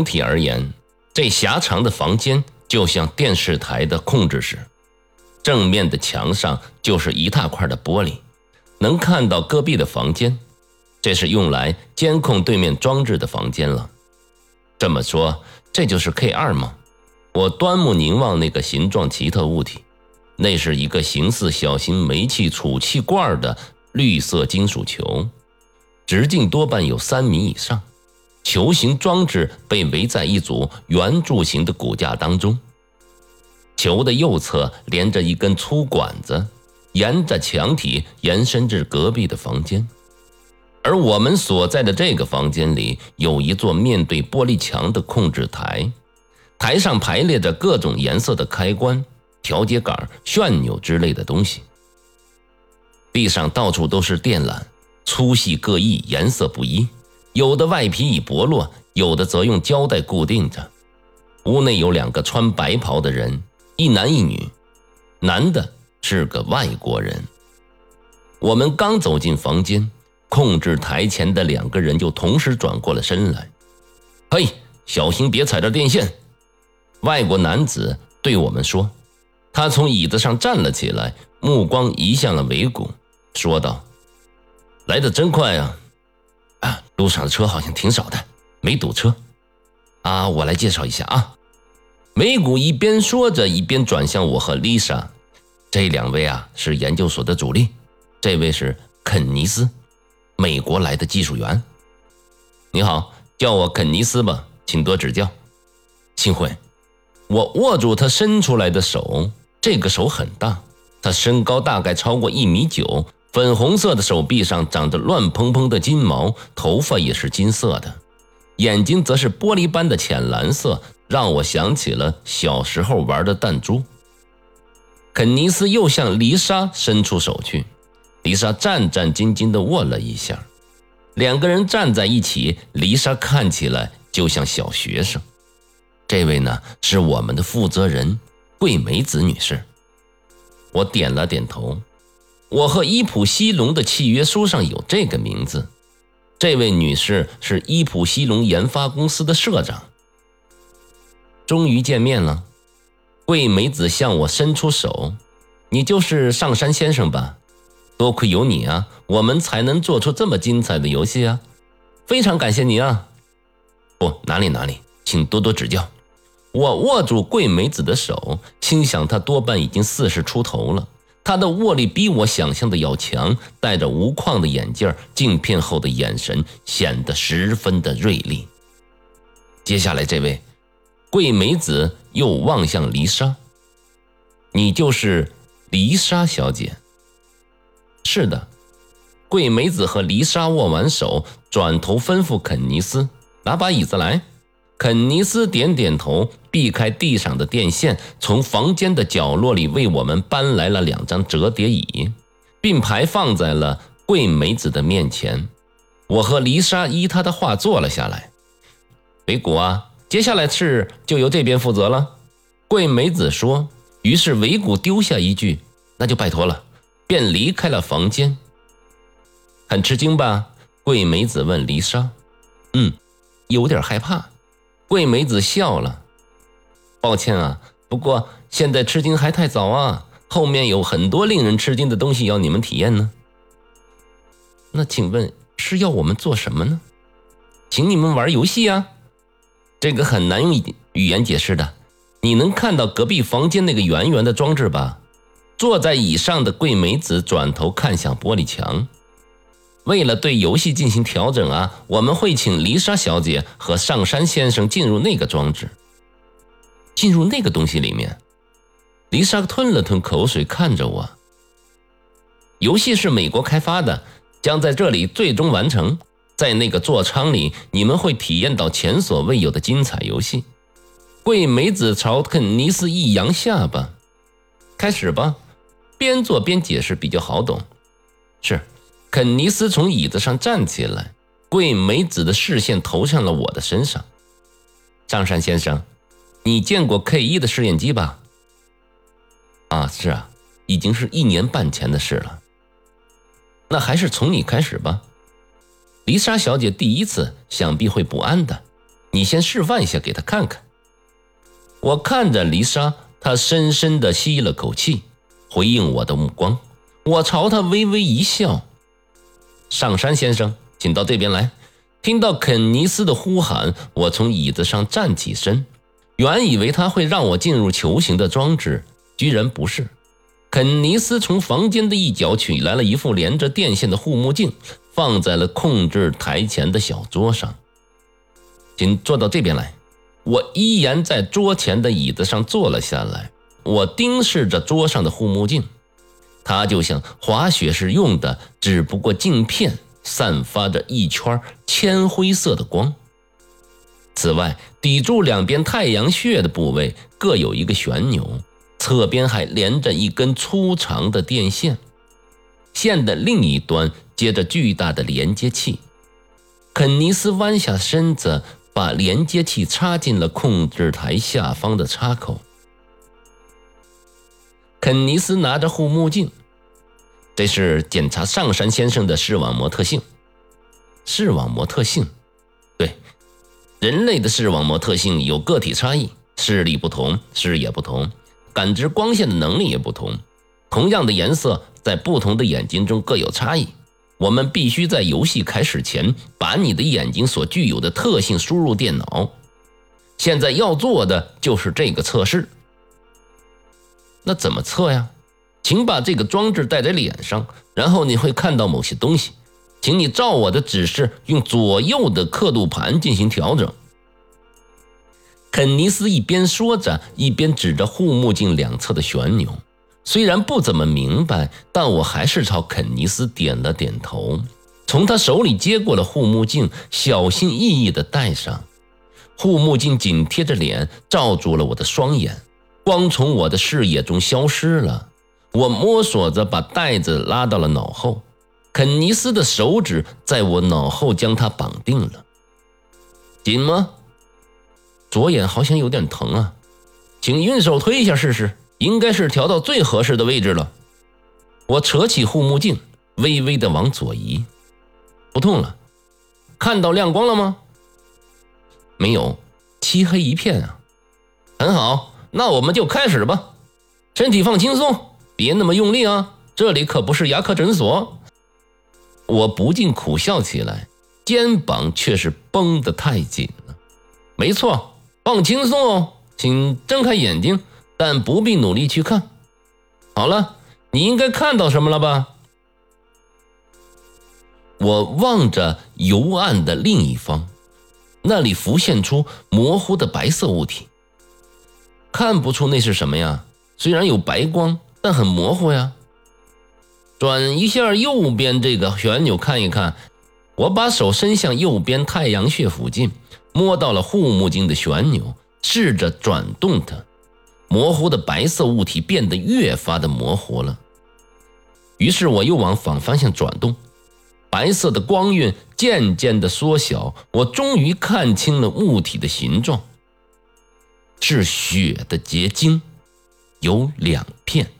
整体而言，这狭长的房间就像电视台的控制室，正面的墙上就是一大块的玻璃，能看到隔壁的房间。这是用来监控对面装置的房间了。这么说，这就是 K 二吗？我端目凝望那个形状奇特物体，那是一个形似小型煤气储气罐的绿色金属球，直径多半有三米以上。球形装置被围在一组圆柱形的骨架当中，球的右侧连着一根粗管子，沿着墙体延伸至隔壁的房间。而我们所在的这个房间里有一座面对玻璃墙的控制台，台上排列着各种颜色的开关、调节杆、旋钮之类的东西。地上到处都是电缆，粗细各异，颜色不一。有的外皮已剥落，有的则用胶带固定着。屋内有两个穿白袍的人，一男一女，男的是个外国人。我们刚走进房间，控制台前的两个人就同时转过了身来。“嘿，小心别踩着电线！”外国男子对我们说。他从椅子上站了起来，目光移向了维谷，说道：“来的真快啊！”路上的车好像挺少的，没堵车。啊，我来介绍一下啊。美股一边说着，一边转向我和丽莎。这两位啊是研究所的主力，这位是肯尼斯，美国来的技术员。你好，叫我肯尼斯吧，请多指教。幸会。我握住他伸出来的手，这个手很大，他身高大概超过一米九。粉红色的手臂上长着乱蓬蓬的金毛，头发也是金色的，眼睛则是玻璃般的浅蓝色，让我想起了小时候玩的弹珠。肯尼斯又向丽莎伸出手去，丽莎战战兢兢地握了一下。两个人站在一起，丽莎看起来就像小学生。这位呢，是我们的负责人桂梅子女士。我点了点头。我和伊普西龙的契约书上有这个名字。这位女士是伊普西龙研发公司的社长。终于见面了，桂美子向我伸出手：“你就是上山先生吧？多亏有你啊，我们才能做出这么精彩的游戏啊！非常感谢你啊！不，哪里哪里，请多多指教。”我握住桂美子的手，心想她多半已经四十出头了。他的握力比我想象的要强，戴着无框的眼镜，镜片后的眼神显得十分的锐利。接下来这位，桂美子又望向黎莎：“你就是黎莎小姐。”是的，桂美子和黎莎握完手，转头吩咐肯尼斯：“拿把椅子来。”肯尼斯点点头，避开地上的电线，从房间的角落里为我们搬来了两张折叠椅，并排放在了桂美子的面前。我和丽莎依他的话坐了下来。维古啊，接下来的事就由这边负责了。桂美子说。于是维古丢下一句：“那就拜托了。”便离开了房间。很吃惊吧？桂美子问丽莎。嗯，有点害怕。桂美子笑了，抱歉啊，不过现在吃惊还太早啊，后面有很多令人吃惊的东西要你们体验呢。那请问是要我们做什么呢？请你们玩游戏啊，这个很难用语言解释的。你能看到隔壁房间那个圆圆的装置吧？坐在椅上的桂美子转头看向玻璃墙。为了对游戏进行调整啊，我们会请丽莎小姐和上山先生进入那个装置，进入那个东西里面。丽莎吞了吞口水，看着我。游戏是美国开发的，将在这里最终完成。在那个座舱里，你们会体验到前所未有的精彩游戏。桂美子朝肯尼斯一扬下巴：“开始吧，边做边解释比较好懂。”是。肯尼斯从椅子上站起来，桂美子的视线投向了我的身上。张山先生，你见过 K 一的试验机吧？啊，是啊，已经是一年半前的事了。那还是从你开始吧。丽莎小姐第一次，想必会不安的。你先示范一下给她看看。我看着丽莎，她深深地吸了口气，回应我的目光。我朝她微微一笑。上山先生，请到这边来。听到肯尼斯的呼喊，我从椅子上站起身。原以为他会让我进入球形的装置，居然不是。肯尼斯从房间的一角取来了一副连着电线的护目镜，放在了控制台前的小桌上。请坐到这边来。我依然在桌前的椅子上坐了下来。我盯视着桌上的护目镜，它就像滑雪时用的，只不过镜片散发着一圈铅灰色的光。此外，抵住两边太阳穴的部位各有一个旋钮。侧边还连着一根粗长的电线，线的另一端接着巨大的连接器。肯尼斯弯下身子，把连接器插进了控制台下方的插口。肯尼斯拿着护目镜，这是检查上山先生的视网膜特性。视网膜特性，对，人类的视网膜特性有个体差异，视力不同，视野不同。感知光线的能力也不同，同样的颜色在不同的眼睛中各有差异。我们必须在游戏开始前把你的眼睛所具有的特性输入电脑。现在要做的就是这个测试。那怎么测呀？请把这个装置戴在脸上，然后你会看到某些东西。请你照我的指示，用左右的刻度盘进行调整。肯尼斯一边说着，一边指着护目镜两侧的旋钮。虽然不怎么明白，但我还是朝肯尼斯点了点头，从他手里接过了护目镜，小心翼翼地戴上。护目镜紧贴着脸，罩住了我的双眼，光从我的视野中消失了。我摸索着把带子拉到了脑后，肯尼斯的手指在我脑后将它绑定了。紧吗？左眼好像有点疼啊，请用手推一下试试，应该是调到最合适的位置了。我扯起护目镜，微微的往左移，不痛了。看到亮光了吗？没有，漆黑一片啊。很好，那我们就开始吧。身体放轻松，别那么用力啊，这里可不是牙科诊所。我不禁苦笑起来，肩膀却是绷得太紧了。没错。放轻松哦，请睁开眼睛，但不必努力去看。好了，你应该看到什么了吧？我望着幽暗的另一方，那里浮现出模糊的白色物体，看不出那是什么呀。虽然有白光，但很模糊呀。转一下右边这个旋钮看一看。我把手伸向右边太阳穴附近。摸到了护目镜的旋钮，试着转动它，模糊的白色物体变得越发的模糊了。于是我又往反方向转动，白色的光晕渐渐的缩小，我终于看清了物体的形状，是血的结晶，有两片。